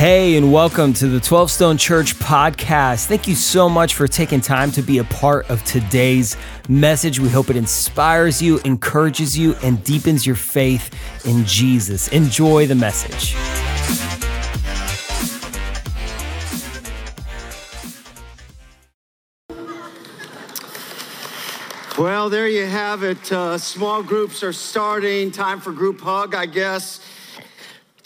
Hey, and welcome to the 12 Stone Church podcast. Thank you so much for taking time to be a part of today's message. We hope it inspires you, encourages you, and deepens your faith in Jesus. Enjoy the message. Well, there you have it. Uh, small groups are starting. Time for group hug, I guess.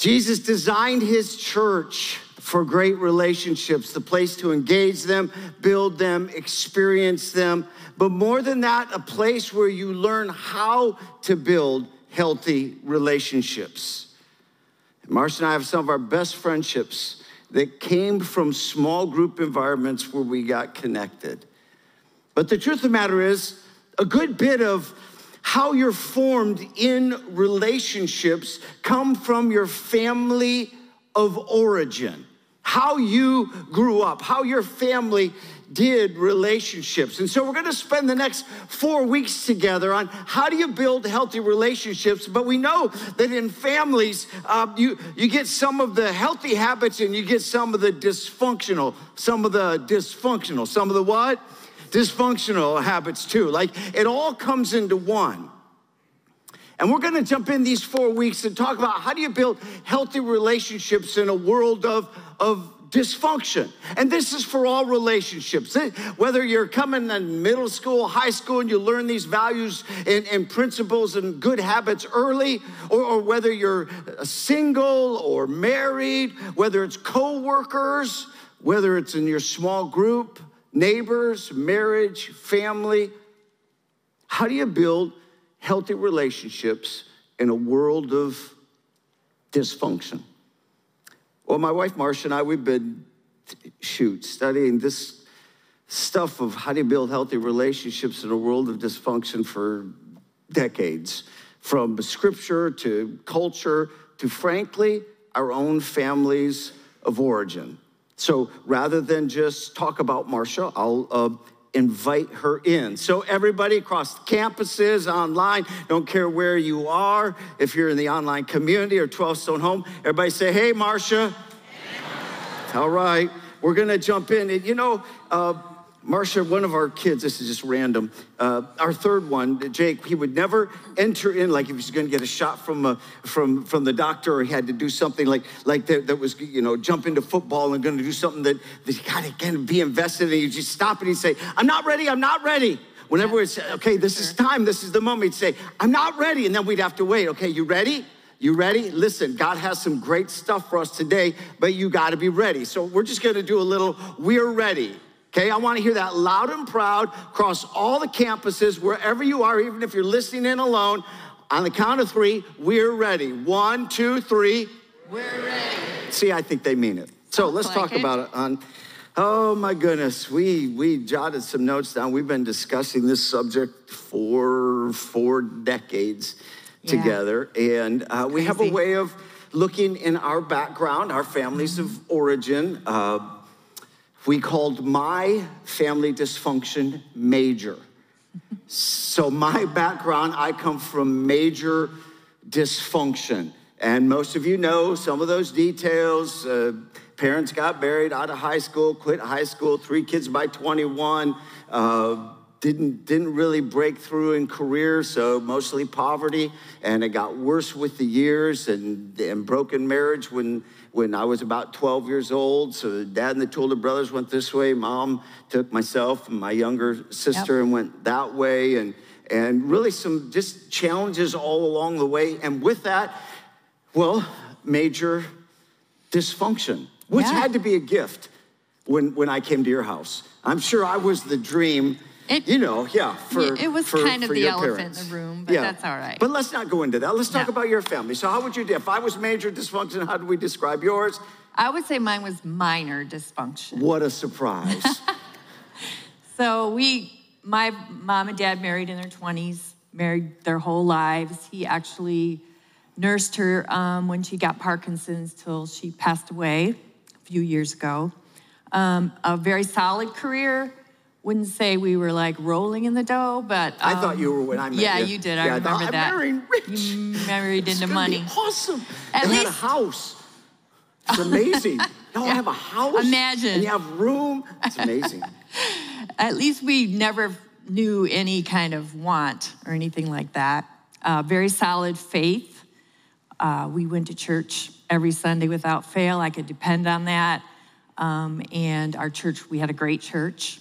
Jesus designed his church for great relationships, the place to engage them, build them, experience them. But more than that, a place where you learn how to build healthy relationships. Marcia and I have some of our best friendships that came from small group environments where we got connected. But the truth of the matter is, a good bit of how you're formed in relationships come from your family of origin. How you grew up how your family did relationships. And so we're going to spend the next four weeks together on how do you build healthy relationships but we know that in families uh, you, you get some of the healthy habits and you get some of the dysfunctional some of the dysfunctional. Some of the what dysfunctional habits too. Like it all comes into one. And we're going to jump in these four weeks and talk about how do you build healthy relationships in a world of, of dysfunction. And this is for all relationships. Whether you're coming in middle school, high school, and you learn these values and, and principles and good habits early, or, or, whether you're single or married, whether it's co-workers, whether it's in your small group, neighbors, marriage, family. How do you build healthy relationships in a world of dysfunction? Well, my wife Marcia and I, we've been, shoot, studying this stuff of how do you build healthy relationships in a world of dysfunction for decades, from scripture to culture to, frankly, our own families of origin. So rather than just talk about Marcia, I'll uh, invite her in. So, everybody across campuses, online, don't care where you are, if you're in the online community or 12 Stone Home, everybody say, Hey, Marcia. Hey, All right, we're gonna jump in. And you know, uh, Marcia, one of our kids, this is just random, uh, our third one, Jake, he would never enter in like if he's gonna get a shot from, uh, from, from the doctor or he had to do something like, like that, that was, you know, jump into football and gonna do something that, that he gotta again be invested in. He'd just stop and he'd say, I'm not ready, I'm not ready. Whenever we it's, okay, this is time, this is the moment, he'd say, I'm not ready. And then we'd have to wait, okay, you ready? You ready? Listen, God has some great stuff for us today, but you got to be ready. So we're just going to do a little, we're ready. Okay, I want to hear that loud and proud across all the campuses, wherever you are, even if you're listening in alone. On the count of three, we're ready. One, two, three. We're ready. See, I think they mean it. So let's like talk it. about it on. Oh my goodness, we we jotted some notes down. We've been discussing this subject for four decades yeah. together, and uh, we have a way of looking in our background, our families of origin. Uh, we called my family dysfunction major. so, my background, I come from major dysfunction. And most of you know some of those details. Uh, parents got married out of high school, quit high school, three kids by 21. Uh, didn't, didn't really break through in career, so mostly poverty. And it got worse with the years and, and broken marriage when when I was about 12 years old. So dad and the two older brothers went this way. Mom took myself and my younger sister yep. and went that way. And, and really some just challenges all along the way. And with that, well, major dysfunction, which yeah. had to be a gift when, when I came to your house. I'm sure I was the dream it, you know, yeah. For, it was for, kind of the elephant parents. in the room, but yeah. that's all right. But let's not go into that. Let's talk no. about your family. So, how would you, if I was major dysfunction, how do we describe yours? I would say mine was minor dysfunction. What a surprise. so, we, my mom and dad married in their 20s, married their whole lives. He actually nursed her um, when she got Parkinson's till she passed away a few years ago. Um, a very solid career wouldn't say we were like rolling in the dough, but um, I thought you were when I met yeah, you. Yeah, you did. I yeah, remember I that. Married rich. You married into money. awesome. At and least, had a house. It's amazing. Y'all have a house. Imagine. And you have room. It's amazing. At least we never knew any kind of want or anything like that. Uh, very solid faith. Uh, we went to church every Sunday without fail. I could depend on that. Um, and our church, we had a great church.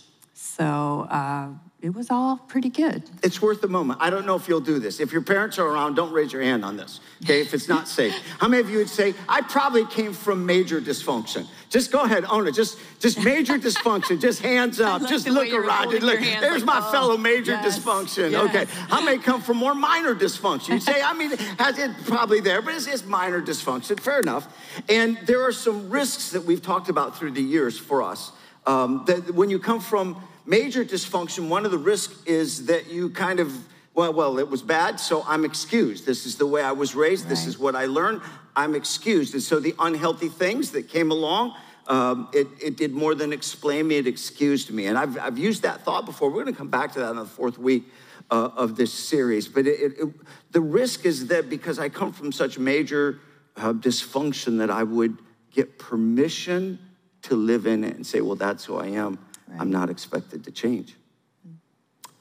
So uh, it was all pretty good. It's worth the moment. I don't know if you'll do this. If your parents are around, don't raise your hand on this, okay, if it's not safe. How many of you would say, I probably came from major dysfunction? Just go ahead, own it. Just, just major dysfunction. Just hands up. Just look around. Look. There's like, my oh, fellow major yes, dysfunction. yes. Okay. How many come from more minor dysfunction? You'd say, I mean, has it probably there, but it's, it's minor dysfunction. Fair enough. And there are some risks that we've talked about through the years for us. Um, that when you come from major dysfunction, one of the risks is that you kind of, well, well, it was bad, so I'm excused. This is the way I was raised. This is what I learned. I'm excused. And so the unhealthy things that came along, um, it, it did more than explain me, it excused me. And I've, I've used that thought before. We're going to come back to that in the fourth week uh, of this series. But it, it, it- the risk is that because I come from such major uh, dysfunction, that I would get permission to live in it and say, well, that's who I am. I'm not expected to change.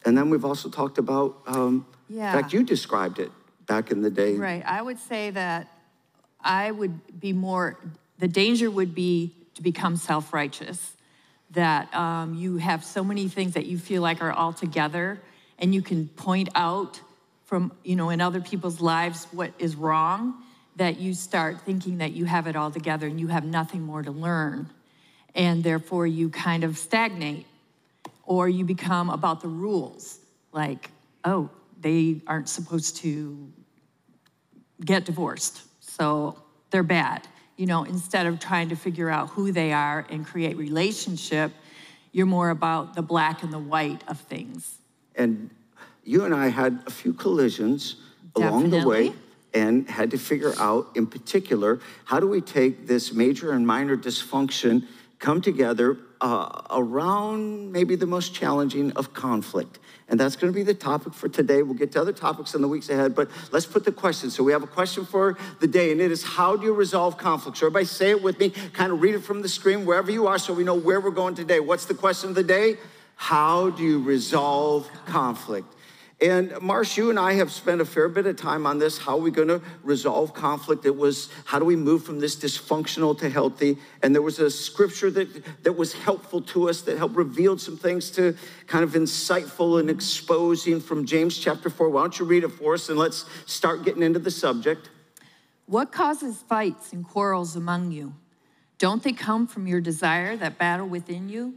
And then we've also talked about, um, Yeah. in fact, you described it back in the day. Right. I would say that I would be more, the danger would be to become self righteous, that um, you have so many things that you feel like are all together, and you can point out from, you know, in other people's lives what is wrong, that you start thinking that you have it all together and you have nothing more to learn. And therefore, you kind of stagnate or you become about the rules like oh they aren't supposed to get divorced so they're bad. You know instead of trying to figure out who they are and create relationship you're more about the black and the white of things. And you and I had a few collisions along the way and had to figure out, in particular, how do we take this major and minor dysfunction, come together uh, around maybe the most challenging of conflict. And that's going to be the topic for today. We'll get to other topics in the weeks ahead, but let's put the question. So we have a question for the day, and it is how do you resolve conflict? So everybody say it with me, kind of read it from the screen wherever you are so we know where we're going today. What's the question of the day? How do you resolve conflict? And Marsh, you and I have spent a fair bit of time on this. How are we going to resolve conflict? It was how do we move from this dysfunctional to healthy? And there was a scripture that, that was helpful to us that helped reveal some things to kind of insightful and exposing from James chapter 4. Why don't you read it for us and let's start getting into the subject. what causes fights and quarrels among you don't they come from your desire that battle within you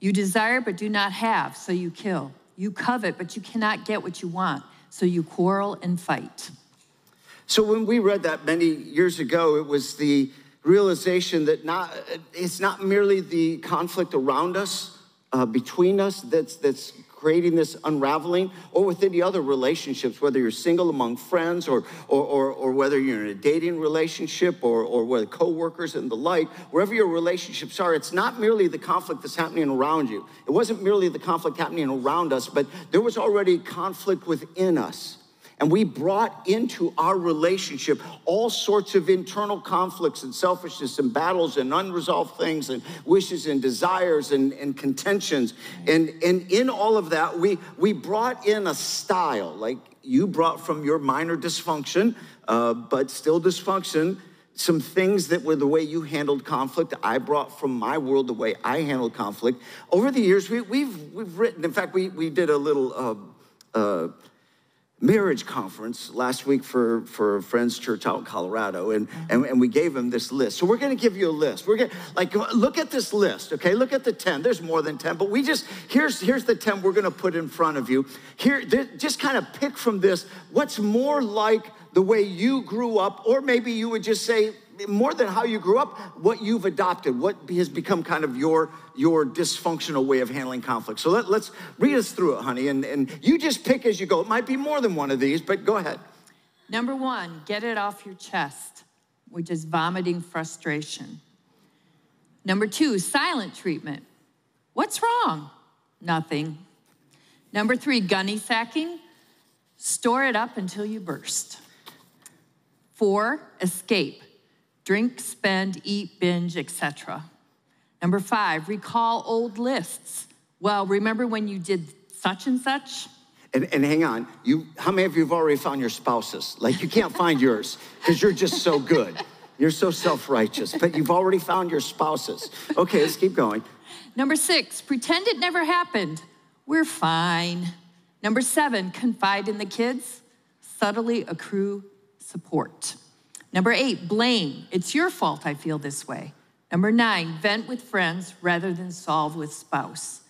you desire but do not have so you kill you covet but you cannot get what you want. So you quarrel and fight. So when we read that many years ago, it was the realization that not, it's not merely the conflict around us, uh, between us, that's, that's creating this unraveling, or with any other relationships, whether you're single among friends, or, or, or, or whether you're in a dating relationship, or, or with coworkers and the like, wherever your relationships are, it's not merely the conflict that's happening around you. It wasn't merely the conflict happening around us, but there was already conflict within us. And we brought into our relationship all sorts of internal conflicts and selfishness and battles and unresolved things and wishes and desires and, and contentions. And, and in all of that, we, we brought in a style, like you brought from your minor dysfunction, uh, but still dysfunction, some things that were the way you handled conflict. I brought from my world the way I handled conflict. Over the years, we, we've, we've written, in fact, we, we did a little. Uh, uh, marriage conference last week for, for Friends Church out in Colorado, and, mm-hmm. and, and we gave them this list. So we're gonna give you a list. We're gonna, like, look at this list, okay? Look at the 10. There's more than 10, but we just, here's, here's the 10 we're gonna put in front of you. Here, just kind of pick from this what's more like the way you grew up, or maybe you would just say, more than how you grew up, what you've adopted, what has become kind of your, your dysfunctional way of handling conflict. So let, let's read us through it, honey, and, and you just pick as you go. It might be more than one of these, but go ahead. Number one, get it off your chest, which is vomiting frustration. Number two, silent treatment. What's wrong? Nothing. Number three, gunny sacking. Store it up until you burst. Four, escape. Drink, spend, eat, binge, etc. Number five, recall old lists. Well, remember when you did such and such? And, and hang on, you, how many of you have already found your spouses? Like you can't find yours because you're just so good. You're so self righteous, but you've already found your spouses. Okay, let's keep going. Number six, pretend it never happened. We're fine. Number seven, confide in the kids, subtly accrue support. Number eight, blame. It's your fault I feel this way. Number nine, vent with friends rather than solve with spouse.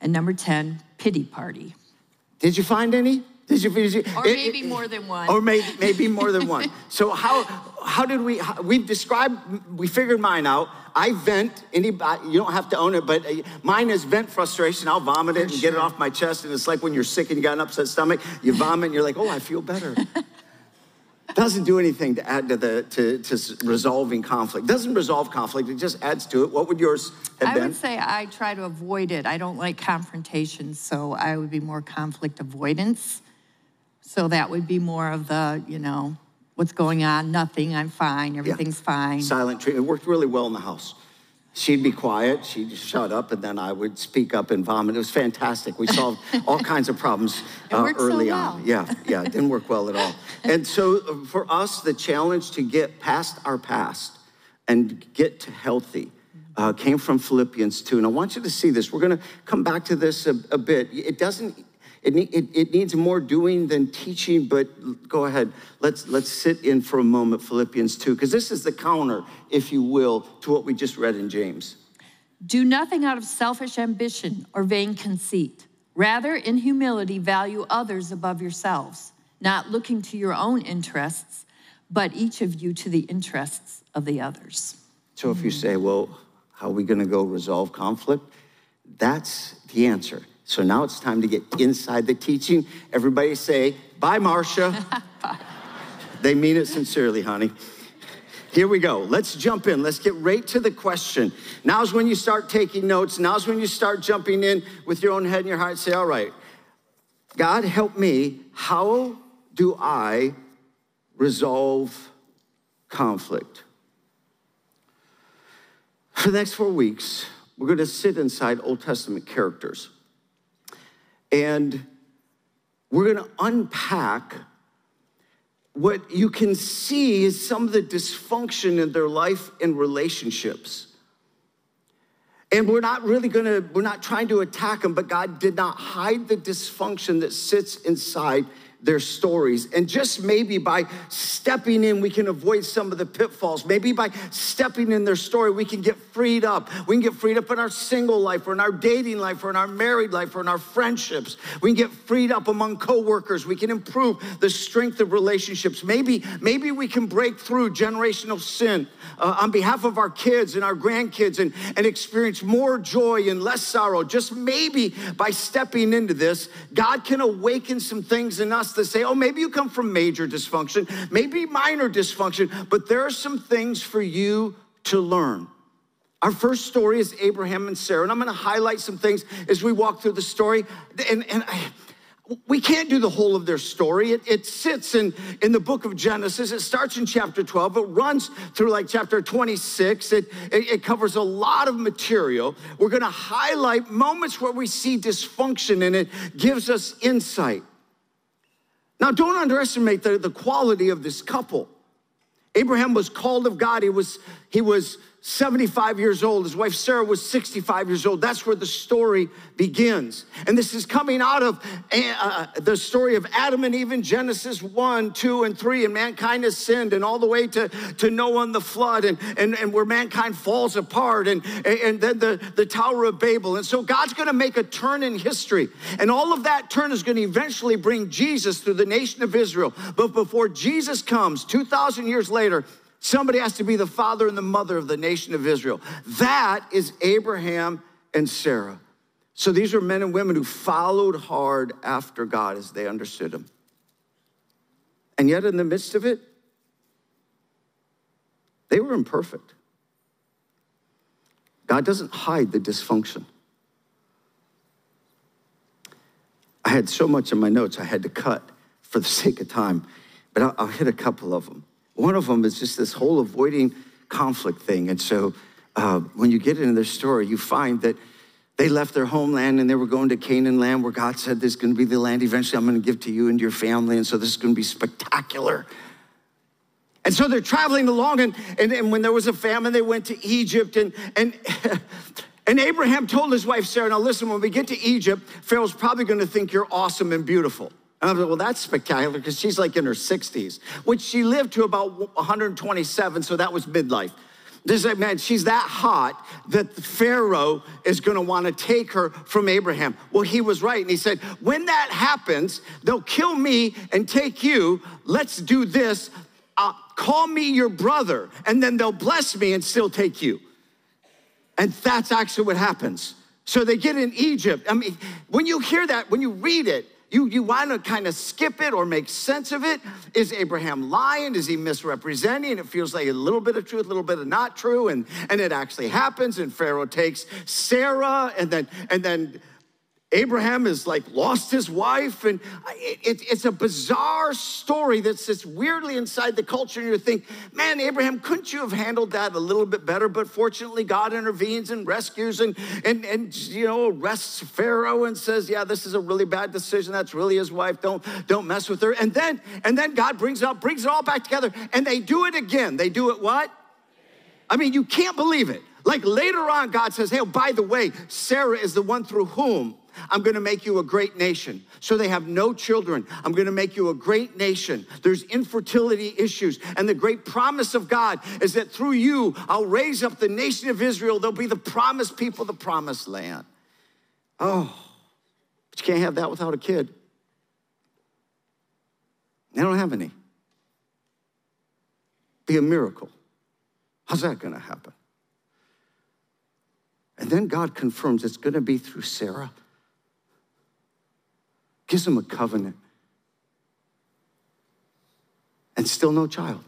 And number 10, pity party. Did you find any? Did you, did you or it, maybe more than one. Or maybe, maybe more than one. So how, how did we, how, we've described, we figured mine out. I vent, anybody, you don't have to own it, but uh, mine is vent frustration. I'll vomit it and sure. get it off my chest. And it's like when you're sick and you got an upset stomach, you vomit and you're like, oh, I feel better. doesn't do anything to add to the to, to resolving conflict. Doesn't resolve conflict. It just adds to it. What would yours have I been? I would say I try to avoid it. I don't like confrontation, so I would be more conflict avoidance. So that would be more of the you know what's going on. Nothing. I'm fine. Everything's yeah. fine. Silent treatment worked really well in the house. She'd be quiet, she'd shut up, and then I would speak up and vomit. It was fantastic. We solved all kinds of problems uh, early so well. on. Yeah, yeah, it didn't work well at all. And so uh, for us, the challenge to get past our past and get to healthy uh, came from Philippians 2. And I want you to see this. We're going to come back to this a, a bit. It doesn't it, it, it, needs more doing than teaching, but go ahead. Let's, let's sit in for a moment, Philippians 2, because this is the counter, if you will, to what we just read in James. Do nothing out of selfish ambition or vain conceit. Rather, in humility, value others above yourselves, not looking to your own interests, but each of you to the interests of the others. So if you say, well, how are we going to go resolve conflict? That's the answer. So now it's time to get inside the teaching. Everybody say, bye, Marcia. they mean it sincerely, honey. Here we go. Let's jump in. Let's get right to the question. Now's when you start taking notes. Now's when you start jumping in with your own head and your heart. Say, all right, God, help me. How do I resolve conflict? For the next four weeks, we're going to sit inside Old Testament characters. And we're going to unpack what you can see is some of the dysfunction in their life and relationships. And we're not really gonna, we're not trying to attack them, but God did not hide the dysfunction that sits inside their stories. And just maybe by stepping in, we can avoid some of the pitfalls. Maybe by stepping in their story, we can get freed up. We can get freed up in our single life or in our dating life or in our married life or in our friendships. We can get freed up among coworkers. We can improve the strength of relationships. Maybe, maybe we can break through generational sin uh, on behalf of our kids and our grandkids and, and experience more joy and less sorrow. Just maybe by stepping into this, God can awaken some things in us to say, oh, maybe you come from major dysfunction, maybe minor dysfunction, but there are some things for you to learn. Our first story is Abraham and Sarah, and I'm gonna highlight some things as we walk through the story. And, and I, we can't do the whole of their story. It, it, sits in, in the book of Genesis. It starts in chapter 12. It runs through like chapter 26. It, it, it covers a lot of material. We're going to highlight moments where we see dysfunction and it gives us insight. Now, don't underestimate the, the quality of this couple. Abraham was called of God. He was, he was 75 years old. His wife Sarah was 65 years old. That's where the story begins. And this is coming out of uh, the story of Adam and Eve in Genesis 1, 2, and 3. And mankind has sinned, and all the way to, to Noah and the flood, and, and, and where mankind falls apart, and, and then the, the Tower of Babel. And so God's going to make a turn in history. And all of that turn is going to eventually bring Jesus through the nation of Israel. But before Jesus comes, 2,000 years later, Somebody has to be the father and the mother of the nation of Israel. That is Abraham and Sarah. So these are men and women who followed hard after God as they understood him. And yet, in the midst of it, they were imperfect. God doesn't hide the dysfunction. I had so much in my notes I had to cut for the sake of time, but I'll, I'll hit a couple of them. One of them is just this whole avoiding conflict thing. And so uh, when you get into their story, you find that they left their homeland and they were going to Canaan land where God said, This is going to be the land eventually I'm going to give to you and your family. And so this is going to be spectacular. And so they're traveling along, and, and, and when there was a famine, they went to Egypt. And, and, and Abraham told his wife Sarah, Now listen, when we get to Egypt, Pharaoh's probably going to think you're awesome and beautiful. And I was like, well, that's spectacular because she's like in her 60s, which she lived to about 127, so that was midlife. This like, man, she's that hot that Pharaoh is going to want to take her from Abraham. Well, he was right. And he said, when that happens, they'll kill me and take you. Let's do this. Uh, call me your brother, and then they'll bless me and still take you. And that's actually what happens. So they get in Egypt. I mean, when you hear that, when you read it, you, you want to kind of skip it or make sense of it. Is Abraham lying? Is he misrepresenting? It feels like a little bit of truth, a little bit of not true. And, and it actually happens. And Pharaoh takes Sarah and then, and then Abraham has like lost his wife, and it, it, it's a bizarre story that sits weirdly inside the culture. And you think, man, Abraham, couldn't you have handled that a little bit better? But fortunately, God intervenes and rescues and and and you know arrests Pharaoh and says, yeah, this is a really bad decision. That's really his wife. Don't don't mess with her. And then and then God brings it up brings it all back together, and they do it again. They do it what? I mean, you can't believe it. Like later on, God says, hey, by the way, Sarah is the one through whom I'm going to make you a great nation. So they have no children. I'm going to make you a great nation. There's infertility issues. And the great promise of God is that through you, I'll raise up the nation of Israel. They'll be the promised people, the promised land. Oh, but you can't have that without a kid. They don't have any. Be a miracle. How's that going to happen? And then God confirms it's going to be through Sarah gives him a covenant, and still no child.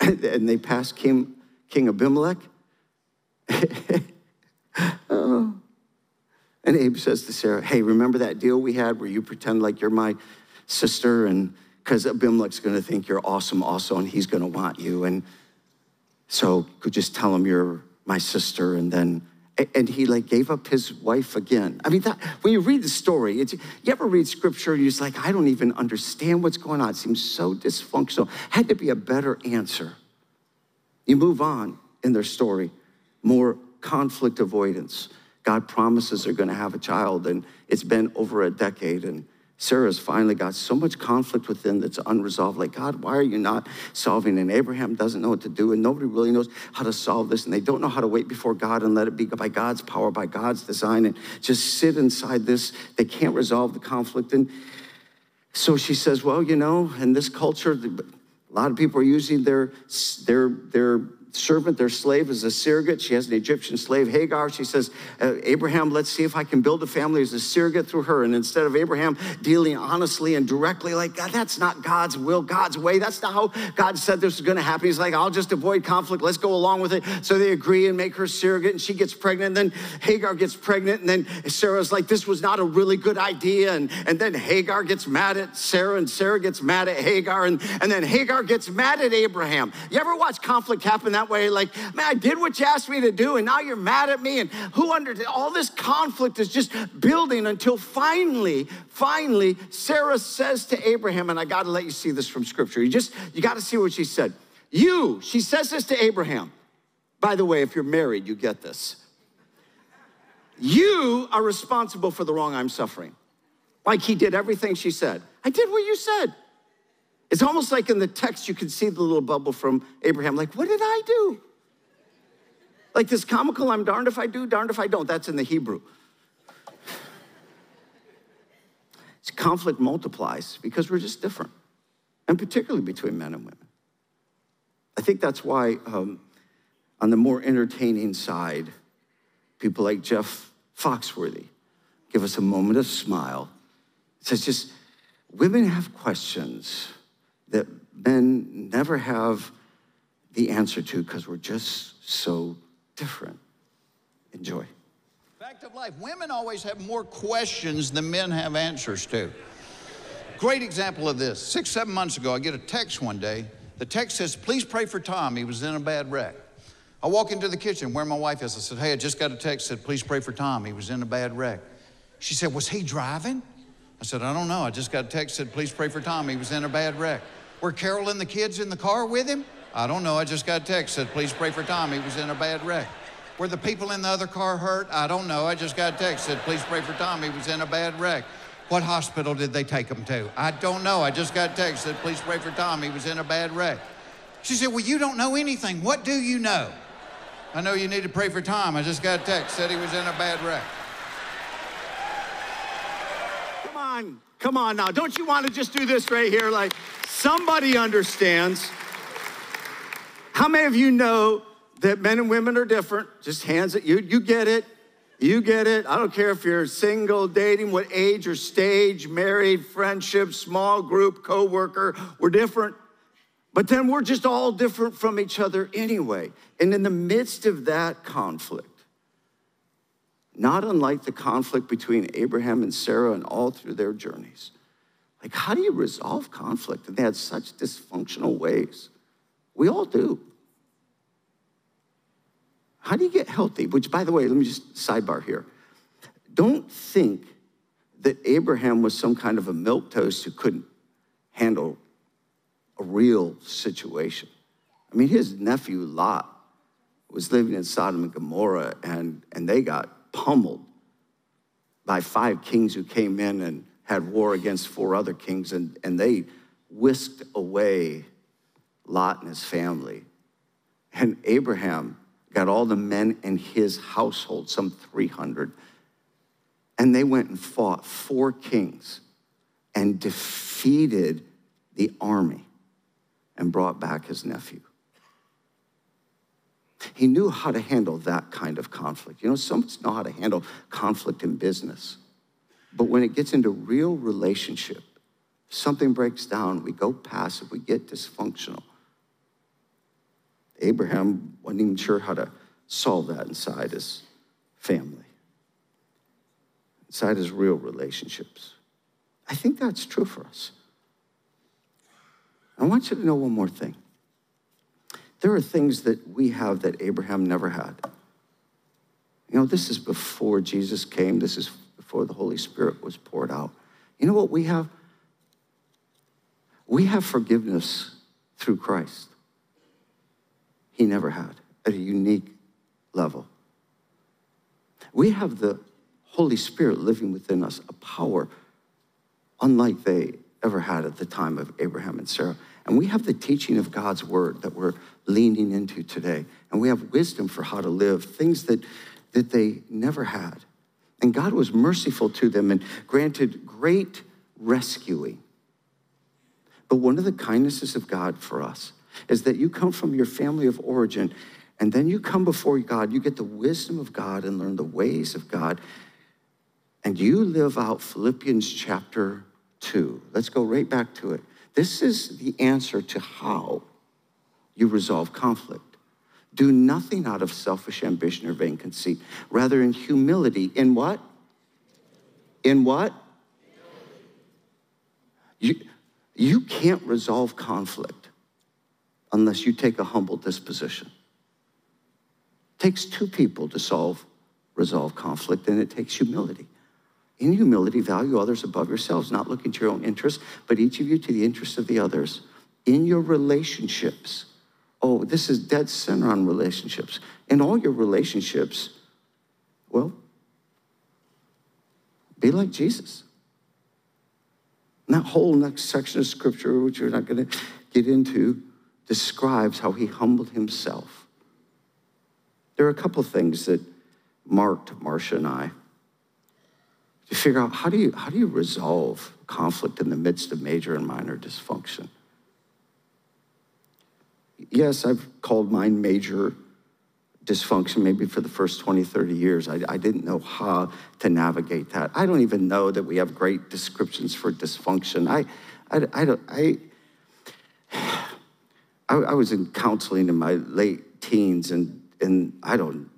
And, they pass King, King Abimelech. oh. And Abe says to Sarah, Hey, remember that deal we had where you pretend like you're my sister? And because Abimelech's going to think you're awesome also, and he's going to want you. And so could just tell him you're my sister, and then and he like gave up his wife again. I mean, that, when you read the story, you ever read scripture, you're just like, I don't even understand what's going on. It seems so dysfunctional. Had to be a better answer. You move on in their story, more conflict avoidance. God promises they're going to have a child, and it's been over a decade, and Sarah's finally got so much conflict within that's unresolved. Like, God, why are you not solving? And Abraham doesn't know what to do, and nobody really knows how to solve this, and they don't know how to wait before God and let it be by God's power, by God's design, and just sit inside this. They can't resolve the conflict. And so she says, Well, you know, in this culture, a lot of people are using their, their, their servant, their slave, is a surrogate. She has an Egyptian slave, Hagar. She says, uh, Abraham, let's see if I can build a family as a surrogate through her. And instead of Abraham dealing honestly and directly, like, God, that's not God's will, God's way. That's not how God said this was going to happen. He's like, I'll just avoid conflict. Let's go along with it. So they agree and make her surrogate, and she gets pregnant. And then Hagar gets pregnant. And then Sarah's like, this was not a really good idea. And, and then Hagar gets mad at Sarah, and Sarah gets mad at Hagar. And, and then Hagar gets mad at Abraham. You ever watch conflict happen that way, like, man, I did what you asked me to do, and now you're mad at me. And who under all this conflict is just building until finally, finally, Sarah says to Abraham, and I got to let you see this from scripture. You just, you got to see what she said. You, she says this to Abraham. By the way, if you're married, you get this. You are responsible for the wrong I'm suffering. Like he did everything she said. I did what you said. It's almost like in the text, you can see the little bubble from Abraham, like, what did I do? Like this comical, I'm darned if I do, darned if I don't. That's in the Hebrew. It's conflict multiplies because we're just different, and particularly between men and women. I think that's why, um, on the more entertaining side, people like Jeff Foxworthy give us a moment of smile. It says just women have questions that men never have the answer to because we're just so different. Enjoy. Fact of life women always have more questions than men have answers to. Great example of this. Six, seven months ago, I get a text one day The text says, Please pray for Tom. He was in a bad wreck. I walk into the kitchen where my wife is. I said, Hey, I just got a text said, Please pray for Tom. He was in a bad wreck. She said, Was he driving? I said, I don't know. I just got a text said, Please pray for Tom. He was in a bad wreck. Were Carol and the kids in the car with him? I don't know. I just got a text said, Please pray for Tom. He was in a bad wreck. Were the people in the other car hurt? I don't know. I just got a text said, Please pray for Tom. He was in a bad wreck. What hospital did they take him to? I don't know. I just got a text said, Please pray for Tom. He was in a bad wreck. She said, Well, you don't know anything. What do you know? I know you need to pray for Tom. I just got a text said he was in a bad wreck. Come on, come on now. Don't you want to just do this right here? Like somebody understands. How many of you know that men and women are different? Just hands it. You, you get it. You get it. I don't care if you're single, dating, what age or stage, married, friendship, small group, coworker. We're different. But then we're just all different from each other anyway. And in the midst of that conflict, not unlike the conflict between Abraham and Sarah and all through their journeys, like how do you resolve conflict? And they had such dysfunctional ways. We all do. How do you get healthy? Which, by the way, let me just sidebar here. Don't think that Abraham was some kind of a milquetoast who couldn't handle a real situation. I mean, his nephew Lot was living in Sodom and Gomorrah, and, and they got pummeled by five kings who came in and had war against four other kings, and, and they whisked away Lot and his family. And Abraham got all the men in his household, some 300, and they went and fought four kings and defeated the army and brought back his nephew. He knew how to handle that kind of conflict. You know, some know how to handle conflict in business. But when it gets into real relationship, something breaks down, we go passive, we get dysfunctional. Abraham wasn't even sure how to solve that inside his family, inside his real relationships. I think that's true for us. I want you to know one more thing. There are things that we have that Abraham never had. You know, this is before Jesus came, this is before the Holy Spirit was poured out. You know what we have? We have forgiveness through Christ. He never had at a unique level. We have the Holy Spirit living within us, a power unlike they ever had at the time of Abraham and Sarah. And we have the teaching of God's word that we're leaning into today. And we have wisdom for how to live, things that, that they never had. And God was merciful to them and granted great rescuing. But one of the kindnesses of God for us is that you come from your family of origin and then you come before God, you get the wisdom of God and learn the ways of God. And you live out Philippians chapter 2. Let's go right back to it. This is the answer to how you resolve conflict. Do nothing out of selfish ambition or vain conceit. Rather, in humility, in what? In what? You, you can't resolve conflict unless you take a humble disposition. It takes two people to solve, resolve conflict, and it takes humility. In humility, value others above yourselves, not looking to your own interests, but each of you to the interests of the others. In your relationships, oh, this is dead center on relationships. In all your relationships, well, be like Jesus. And that whole next section of scripture, which we're not going to get into, describes how he humbled himself. There are a couple of things that marked Marcia and I to figure out how do you, how do you resolve conflict in the midst of major and minor dysfunction? Yes, I've called mine major dysfunction maybe for the first 20, 30 years. I, I, didn't know how to navigate that. I don't even know that we have great descriptions for dysfunction. I, I, I, I, I, I was in counseling in my late teens, and, and I don't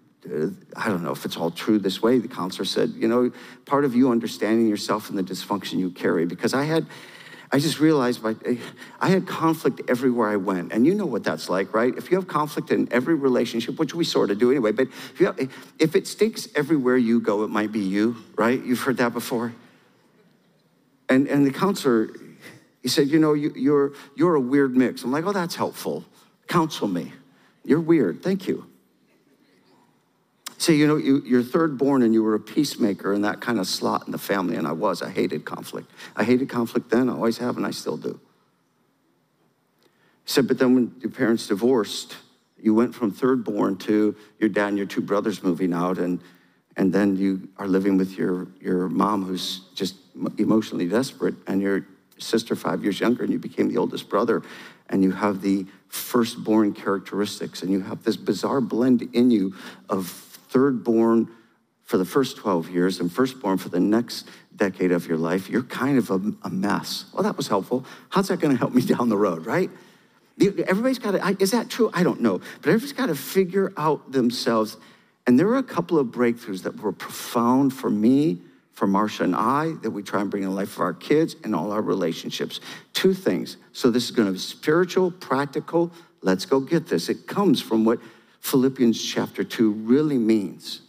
I don't know if it's all true this way. The counselor said, you know, part of you understanding yourself and the dysfunction you carry, because I had, I just realized my, I had conflict everywhere I went. And you know what that's like, right? If you have conflict in every relationship, which we sort of do anyway, but if, have, if it stinks everywhere you go, it might be you, right? You've heard that before? And, and the counselor, he said, You know, you, you're, you're a weird mix. I'm like, Oh, that's helpful. Counsel me. You're weird. Thank you. Say, you know, you, you're third born and you were a peacemaker in that kind of slot in the family, and I was. I hated conflict. I hated conflict then, I always have, and I still do. He said, but then when your parents divorced, you went from third born to your dad and your two brothers moving out, and, and then you are living with your, your mom who's just emotionally desperate, and your sister five years younger, and you became the oldest brother, and you have the firstborn characteristics, and you have this bizarre blend in you of third born for the first 12 years and firstborn for the next decade of your life, you're kind of a, a mess. Well, that was helpful. How's that going to help me down the road, right? Everybody's got to, is that true? I don't know. But everybody's got to figure out themselves. And there were a couple of breakthroughs that were profound for me, for Marcia and I, that we try and bring in the life of our kids and all our relationships. Two things. So this is going to be spiritual, practical. Let's go get this. It comes from what Philippians chapter 2 really means.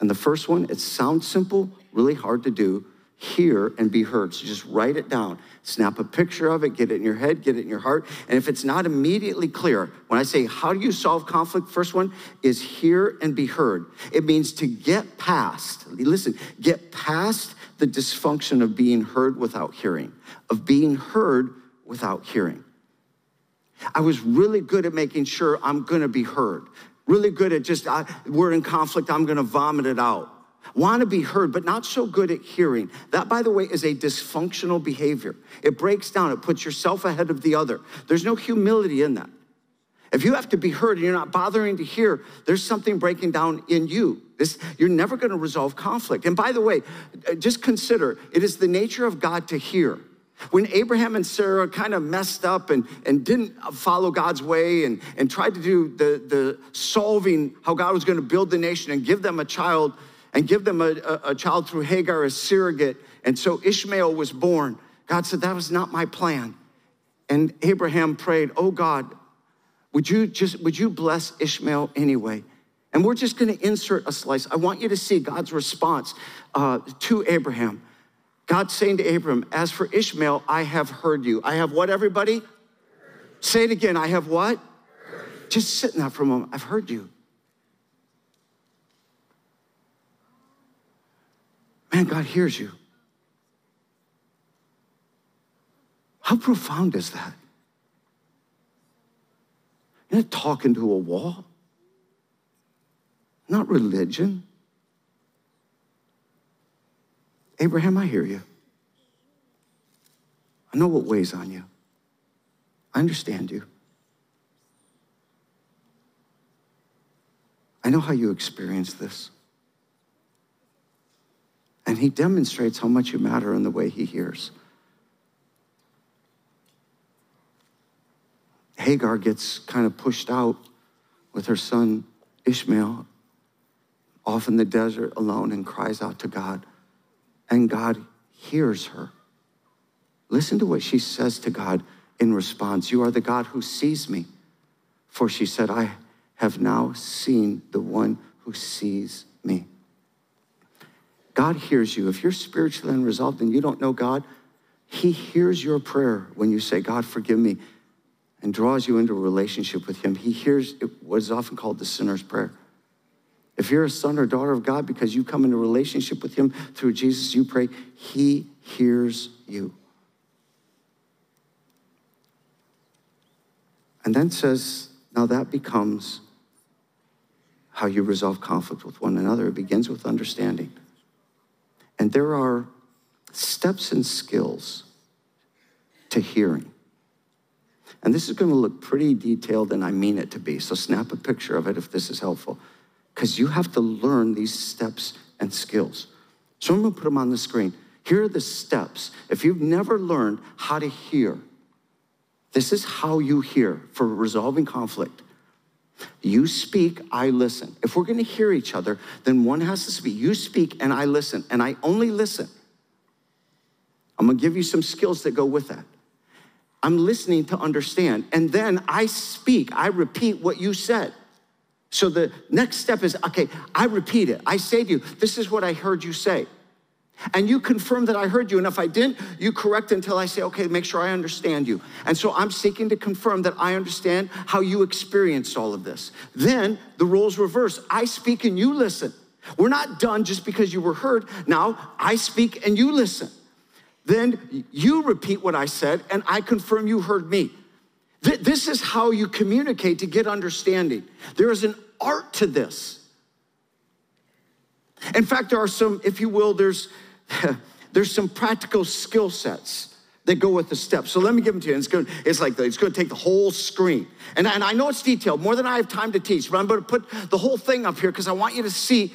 And the first one, it sounds simple, really hard to do. Hear and be heard. So just write it down. Snap a picture of it, get it in your head, get it in your heart. And if it's not immediately clear, when I say, how do you solve conflict? First one is hear and be heard. It means to get past, listen, get past the dysfunction of being heard without hearing, of being heard without hearing. I was really good at making sure I'm gonna be heard. Really good at just, I, we're in conflict, I'm gonna vomit it out. Want to be heard, but not so good at hearing. That, by the way, is a dysfunctional behavior. It breaks down, it puts yourself ahead of the other. There's no humility in that. If you have to be heard and you're not bothering to hear, there's something breaking down in you. This, you're never going to resolve conflict. And by the way, uh, just consider it is the nature of God to hear. When Abraham and Sarah kind of messed up and, and didn't follow God's way and, and tried to do the, the solving how God was going to build the nation and give them a child and give them a, a, a child through Hagar as surrogate. And so Ishmael was born. God said, That was not my plan. And Abraham prayed, Oh God, would you just would you bless Ishmael anyway? And we're just going to insert a slice. I want you to see God's response uh, to Abraham. God saying to Abram, As for Ishmael, I have heard you. I have what, everybody? Say it again. I have what? Just sit in that for a moment. I've heard you. Man, God hears you. How profound is that? You're not talking to a wall, not religion. Abraham, I hear you. I know what weighs on you. I understand you. I know how you experience this. And he demonstrates how much you matter in the way he hears. Hagar gets kind of pushed out with her son Ishmael off in the desert alone and cries out to God and God hears her. Listen to what she says to God in response You are the God who sees me. For she said, I have now seen the one who sees me. God hears you. If you're spiritually unresolved and you don't know God, He hears your prayer when you say, God, forgive me, and draws you into a relationship with Him. He hears what is often called the sinner's prayer. If you're a son or daughter of God because you come into relationship with Him through Jesus, you pray, He hears you. And then says, now that becomes how you resolve conflict with one another. It begins with understanding. And there are steps and skills to hearing. And this is going to look pretty detailed, and I mean it to be. So snap a picture of it if this is helpful because you have to learn these steps and skills. So I'm gonna put them on the screen. Here are the steps. If you've never learned how to hear, this is how you hear for resolving conflict. You speak, I listen. If we're gonna hear each other, then one has to speak. You speak and I listen, and I only listen. I'm gonna give you some skills that go with that. I'm listening to understand. And then I speak, I repeat what you said. So the next step is okay, I repeat it. I say to you, this is what I heard you say. And you confirm that I heard you. And if I didn't, you correct until I say, okay, make sure I understand you. And so I'm seeking to confirm that I understand how you experienced all of this. Then the roles reverse. I speak and you listen. We're not done just because you were heard. Now I speak and you listen. Then you repeat what I said and I confirm you heard me. This is how you communicate to get understanding. There is an art to this. In fact, there are some, if you will, there's there's some practical skill sets that go with the steps. So let me give them to you. It's, going, it's like it's going to take the whole screen. And, and I know it's detailed, more than I have time to teach, but I'm going to put the whole thing up here because I want you to see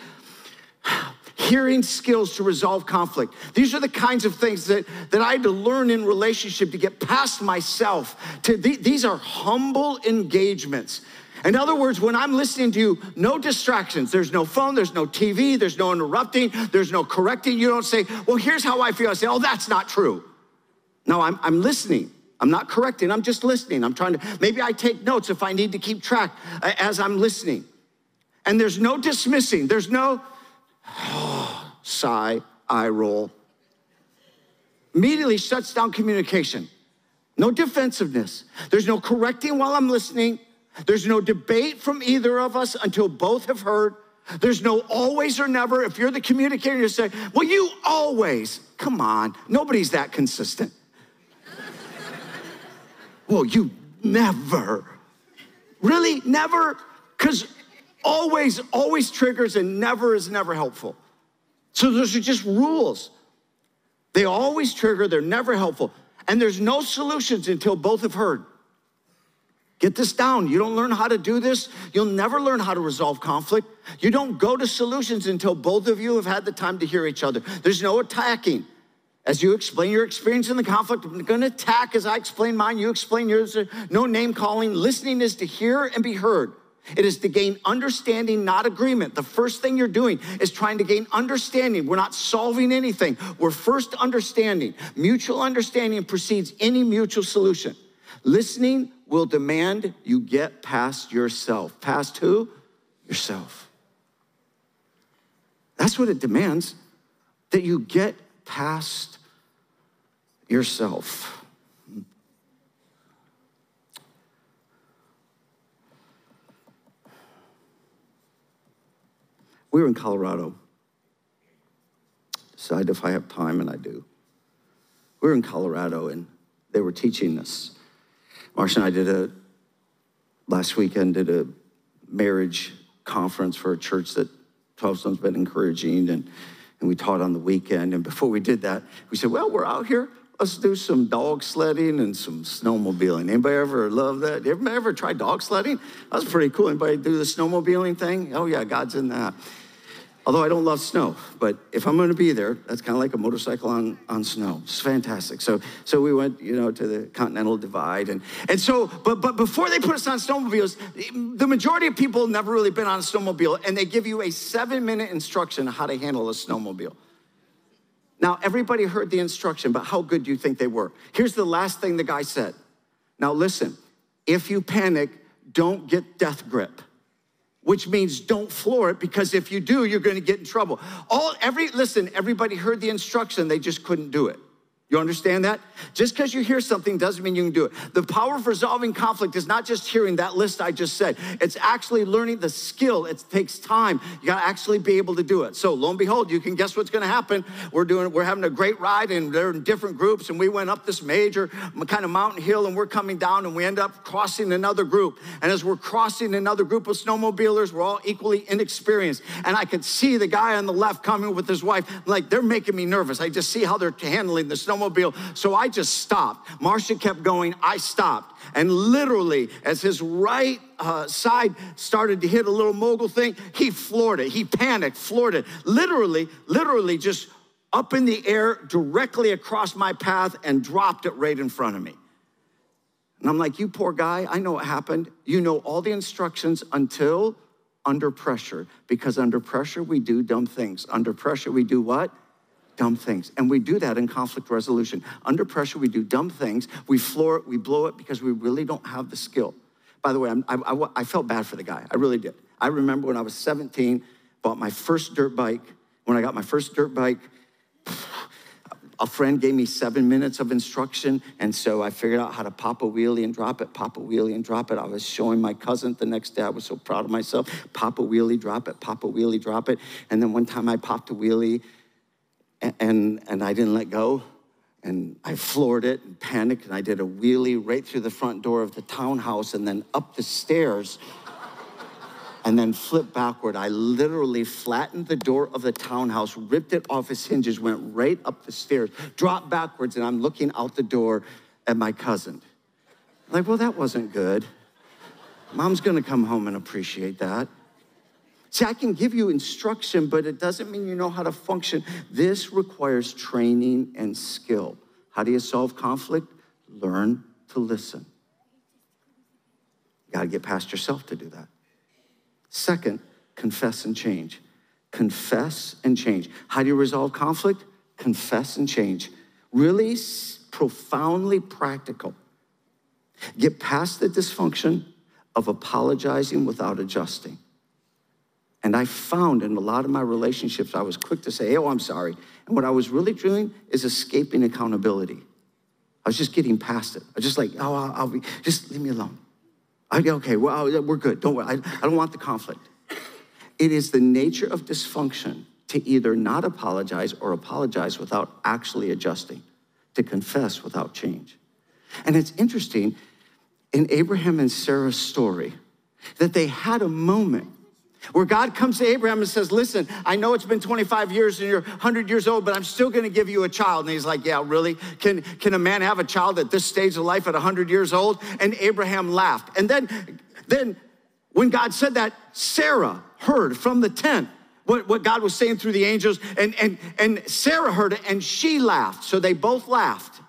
hearing skills to resolve conflict. These are the kinds of things that, that I had to learn in relationship to get past myself. To, these are humble engagements. In other words, when I'm listening to you, no distractions. There's no phone, there's no TV, there's no interrupting, there's no correcting. You don't say, well, here's how I feel. I say, oh, that's not true. No, I'm, I'm listening. I'm not correcting, I'm just listening. I'm trying to, maybe I take notes if I need to keep track uh, as I'm listening. And there's no dismissing, there's no sigh, eye roll. Immediately shuts down communication. No defensiveness. There's no correcting while I'm listening. There's no debate from either of us until both have heard. There's no always or never. If you're the communicator, you say, Well, you always. Come on, nobody's that consistent. well, you never. Really? Never? Because always, always triggers and never is never helpful. So those are just rules. They always trigger, they're never helpful. And there's no solutions until both have heard. Get this down. You don't learn how to do this, you'll never learn how to resolve conflict. You don't go to solutions until both of you have had the time to hear each other. There's no attacking. As you explain your experience in the conflict, I'm to attack as I explain mine, you explain yours. No name calling. Listening is to hear and be heard. It is to gain understanding, not agreement. The first thing you're doing is trying to gain understanding. We're not solving anything. We're first understanding. Mutual understanding precedes any mutual solution. Listening will demand you get past yourself. Past who? Yourself. That's what it demands, that you get past yourself. We were in Colorado. Decide if I have time, and I do. We were in Colorado, and they were teaching us Marcia and I did a, last weekend, did a marriage conference for a church that 12 Stone's been encouraging, and, and we taught on the weekend. And before we did that, we said, well, we're out here. Let's do some dog sledding and some snowmobiling. Anybody ever love that? Anybody ever try dog sledding? That's pretty cool. Anybody do the snowmobiling thing? Oh, yeah, God's in that. Although I don't love snow, but if I'm going to be there, that's kind of like a motorcycle on, on snow. It's fantastic. So, so we went, you know, to the Continental Divide, and and so, but but before they put us on snowmobiles, the majority of people never really been on a snowmobile, and they give you a seven-minute instruction on how to handle a snowmobile. Now, everybody heard the instruction, but how good do you think they were? Here's the last thing the guy said. Now, listen, if you panic, don't get death grip which means don't floor it because if you do, you're going to get in trouble. All every listen, everybody heard the instruction, they just couldn't do it. You understand that? Just because you hear something doesn't mean you can do it. The power of resolving conflict is not just hearing that list I just said, it's actually learning the skill. It takes time. You got to actually be able to do it. So, lo and behold, you can guess what's going to happen. We're doing, we're having a great ride, and they're in different groups, and we went up this major kind of mountain hill, and we're coming down, and we end up crossing another group. And as we're crossing another group of snowmobilers, we're all equally inexperienced. And I could see the guy on the left coming with his wife, like they're making me nervous. I just see how they're handling the snow snowmobile. So I just stopped. Marcia kept going. I stopped. And literally, as his right uh, side started to hit a little mogul thing, he floored it. He panicked, floored it. Literally, literally just up in the air directly across my path and dropped it right in front of me. And I'm like, you poor guy, I know what happened. You know all the instructions until under pressure, because under pressure we do dumb things. Under pressure we do what? Dumb things. And we do that in conflict resolution. Under pressure, we do dumb things. We floor it, we blow it because we really don't have the skill. By the way, I, I, I felt bad for the guy. I really did. I remember when I was 17, bought my first dirt bike. When I got my first dirt bike, a friend gave me seven minutes of instruction, and so I figured out how to pop a wheelie and drop it, pop a wheelie and drop it. I was showing my cousin the next day. I was so proud of myself. Pop a wheelie, drop it, pop a wheelie, drop it. And then one time I popped a wheelie and, and, I didn't let go. And I floored it and panicked, and I did a wheelie right through the front door of the townhouse and then up the stairs and then flipped backward. I literally flattened the door of the townhouse, ripped it off its hinges, went right up the stairs, dropped backwards, and I'm looking out the door at my cousin. Like, well, that wasn't good. Mom's gonna come home and appreciate that. See, I can give you instruction, but it doesn't mean you know how to function. This requires training and skill. How do you solve conflict? Learn to listen. You gotta get past yourself to do that. Second, confess and change. Confess and change. How do you resolve conflict? Confess and change. Really profoundly practical. Get past the dysfunction of apologizing without adjusting. And I found in a lot of my relationships, I was quick to say, oh, I'm sorry. And what I was really doing is escaping accountability. I was just getting past it. I was just like, oh, I'll, I'll be, just leave me alone. I, okay, well, we're good. Don't worry. I, I don't want the conflict. It is the nature of dysfunction to either not apologize or apologize without actually adjusting, to confess without change. And it's interesting in Abraham and Sarah's story that they had a moment where God comes to Abraham and says, Listen, I know it's been 25 years and you're 100 years old, but I'm still gonna give you a child. And he's like, Yeah, really? Can, can a man have a child at this stage of life at 100 years old? And Abraham laughed. And then, then when God said that, Sarah heard from the tent what, what God was saying through the angels, and, and, and Sarah heard it and she laughed. So they both laughed.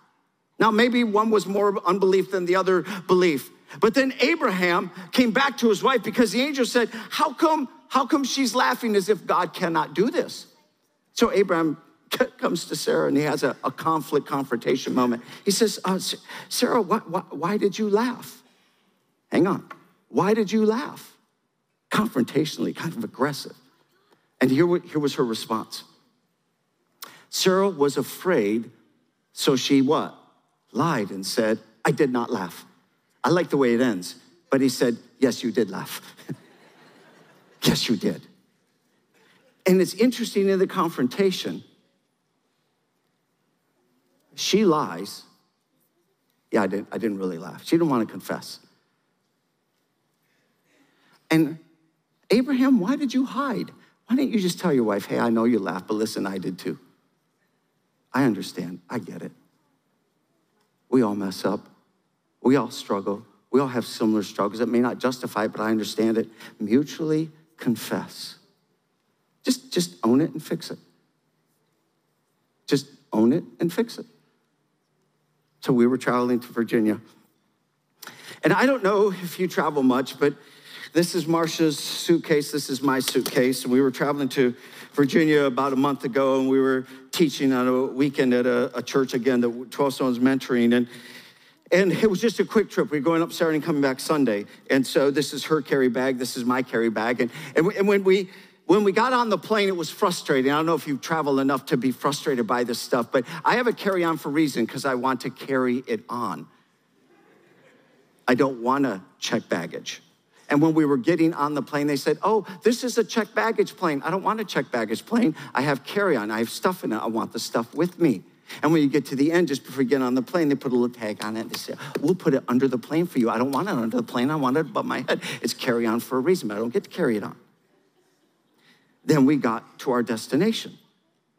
Now, maybe one was more unbelief than the other belief. But then Abraham came back to his wife because the angel said, How come, how come she's laughing as if God cannot do this? So Abraham comes to Sarah and he has a, a conflict confrontation moment. He says, uh, Sarah, why, why, why did you laugh? Hang on. Why did you laugh? Confrontationally, kind of aggressive. And here, here was her response Sarah was afraid, so she what? Lied and said, I did not laugh. I like the way it ends. But he said, Yes, you did laugh. yes, you did. And it's interesting in the confrontation, she lies. Yeah, I didn't, I didn't really laugh. She didn't want to confess. And Abraham, why did you hide? Why didn't you just tell your wife, hey, I know you laughed, but listen, I did too. I understand. I get it. We all mess up. We all struggle. We all have similar struggles. It may not justify it, but I understand it. Mutually confess. Just, just own it and fix it. Just own it and fix it. So we were traveling to Virginia. And I don't know if you travel much, but this is Marcia's suitcase. This is my suitcase. And we were traveling to Virginia about a month ago, and we were teaching on a weekend at a, a church again that 12 Stones mentoring. And and it was just a quick trip. We are going up Saturday and coming back Sunday. And so this is her carry bag. This is my carry bag. And, and, and when we when we got on the plane, it was frustrating. I don't know if you've traveled enough to be frustrated by this stuff, but I have a carry on for reason because I want to carry it on. I don't want to check baggage. And when we were getting on the plane, they said, Oh, this is a check baggage plane. I don't want a check baggage plane. I have carry on. I have stuff in it. I want the stuff with me. And when you get to the end, just before you get on the plane, they put a little tag on it. They say, We'll put it under the plane for you. I don't want it under the plane. I want it above my head. It's carry on for a reason, but I don't get to carry it on. Then we got to our destination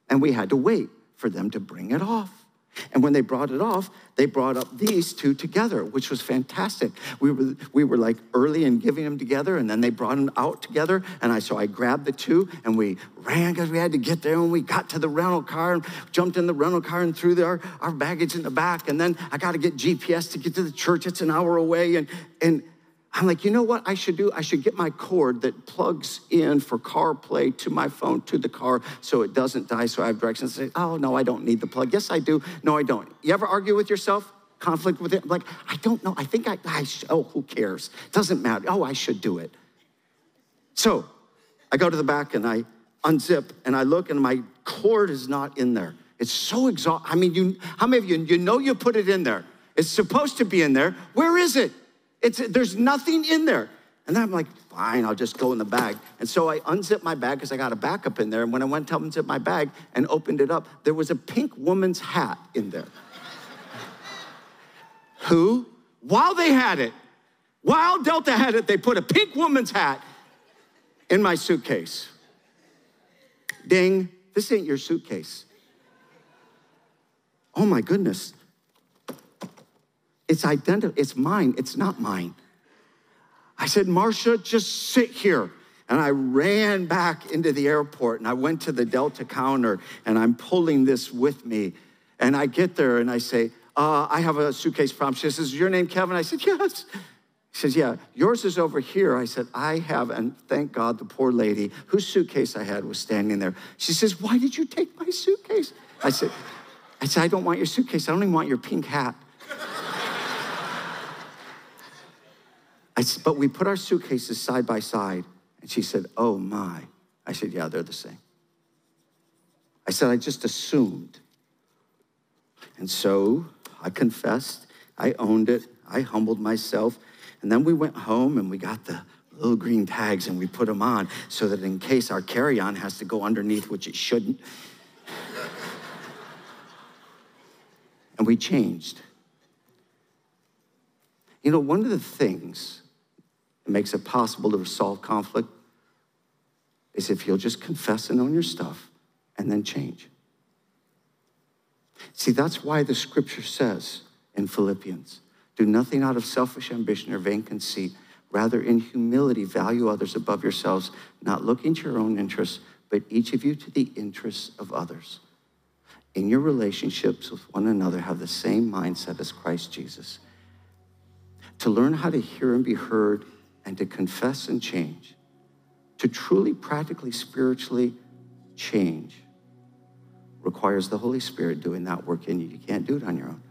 and we had to wait for them to bring it off. And when they brought it off, they brought up these two together, which was fantastic. We were, we were like early in giving them together, and then they brought them out together. And I so I grabbed the two and we ran because we had to get there. And we got to the rental car and jumped in the rental car and threw the, our, our baggage in the back. And then I got to get GPS to get to the church. It's an hour away. And, and I'm like, you know what I should do? I should get my cord that plugs in for CarPlay to my phone to the car so it doesn't die. So I have directions. Say, oh no, I don't need the plug. Yes, I do. No, I don't. You ever argue with yourself? Conflict with it? I'm Like, I don't know. I think I, I sh- oh, who cares? Doesn't matter. Oh, I should do it. So I go to the back and I unzip and I look and my cord is not in there. It's so exhausting. I mean, you, how many of you, you know you put it in there? It's supposed to be in there. Where is it? It's, there's nothing in there. And then I'm like, fine, I'll just go in the bag. And so I unzipped my bag because I got a backup in there. And when I went to unzip my bag and opened it up, there was a pink woman's hat in there. Who, while they had it, while Delta had it, they put a pink woman's hat in my suitcase. Ding, this ain't your suitcase. Oh my goodness. It's identical, it's mine, it's not mine. I said, Marcia, just sit here. And I ran back into the airport and I went to the Delta counter and I'm pulling this with me. And I get there and I say, uh, I have a suitcase problem. She says, your name Kevin? I said, Yes. She says, Yeah, yours is over here. I said, I have, and thank God the poor lady whose suitcase I had was standing there. She says, Why did you take my suitcase? I said, I said, I don't want your suitcase. I don't even want your pink hat. I but we put our suitcases side by side. And she said, Oh my. I said, Yeah, they're the same. I said, I just assumed. And so I confessed, I owned it, I humbled myself. And then we went home and we got the little green tags and we put them on so that in case our carry on has to go underneath, which it shouldn't. and we changed. You know, one of the things that makes it possible to resolve conflict is if you'll just confess and own your stuff and then change. See, that's why the scripture says in Philippians do nothing out of selfish ambition or vain conceit. Rather, in humility, value others above yourselves, not looking to your own interests, but each of you to the interests of others. In your relationships with one another, have the same mindset as Christ Jesus. To learn how to hear and be heard and to confess and change, to truly, practically, spiritually change, requires the Holy Spirit doing that work in you. You can't do it on your own.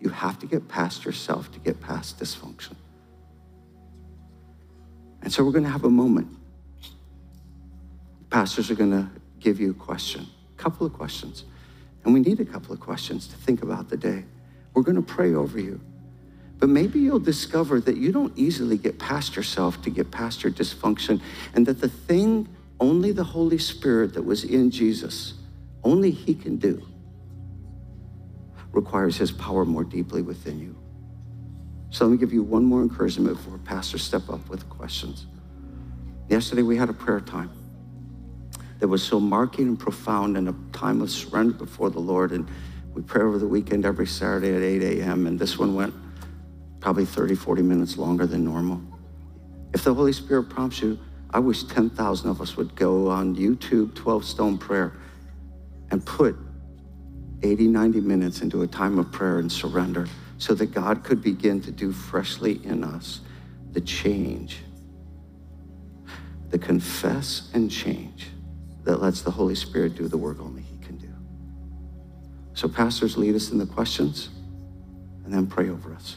You have to get past yourself to get past dysfunction. And so we're going to have a moment. Pastors are going to give you a question, a couple of questions. And we need a couple of questions to think about the day. We're going to pray over you. But maybe you'll discover that you don't easily get past yourself to get past your dysfunction, and that the thing only the Holy Spirit that was in Jesus, only He can do, requires His power more deeply within you. So let me give you one more encouragement before pastors step up with questions. Yesterday we had a prayer time that was so marking and profound and a time of surrender before the Lord. And we pray over the weekend every Saturday at 8 a.m. And this one went probably 30, 40 minutes longer than normal. If the Holy Spirit prompts you, I wish 10,000 of us would go on YouTube 12 Stone Prayer and put 80, 90 minutes into a time of prayer and surrender so that God could begin to do freshly in us the change, the confess and change that lets the Holy Spirit do the work only He can do. So, pastors, lead us in the questions and then pray over us.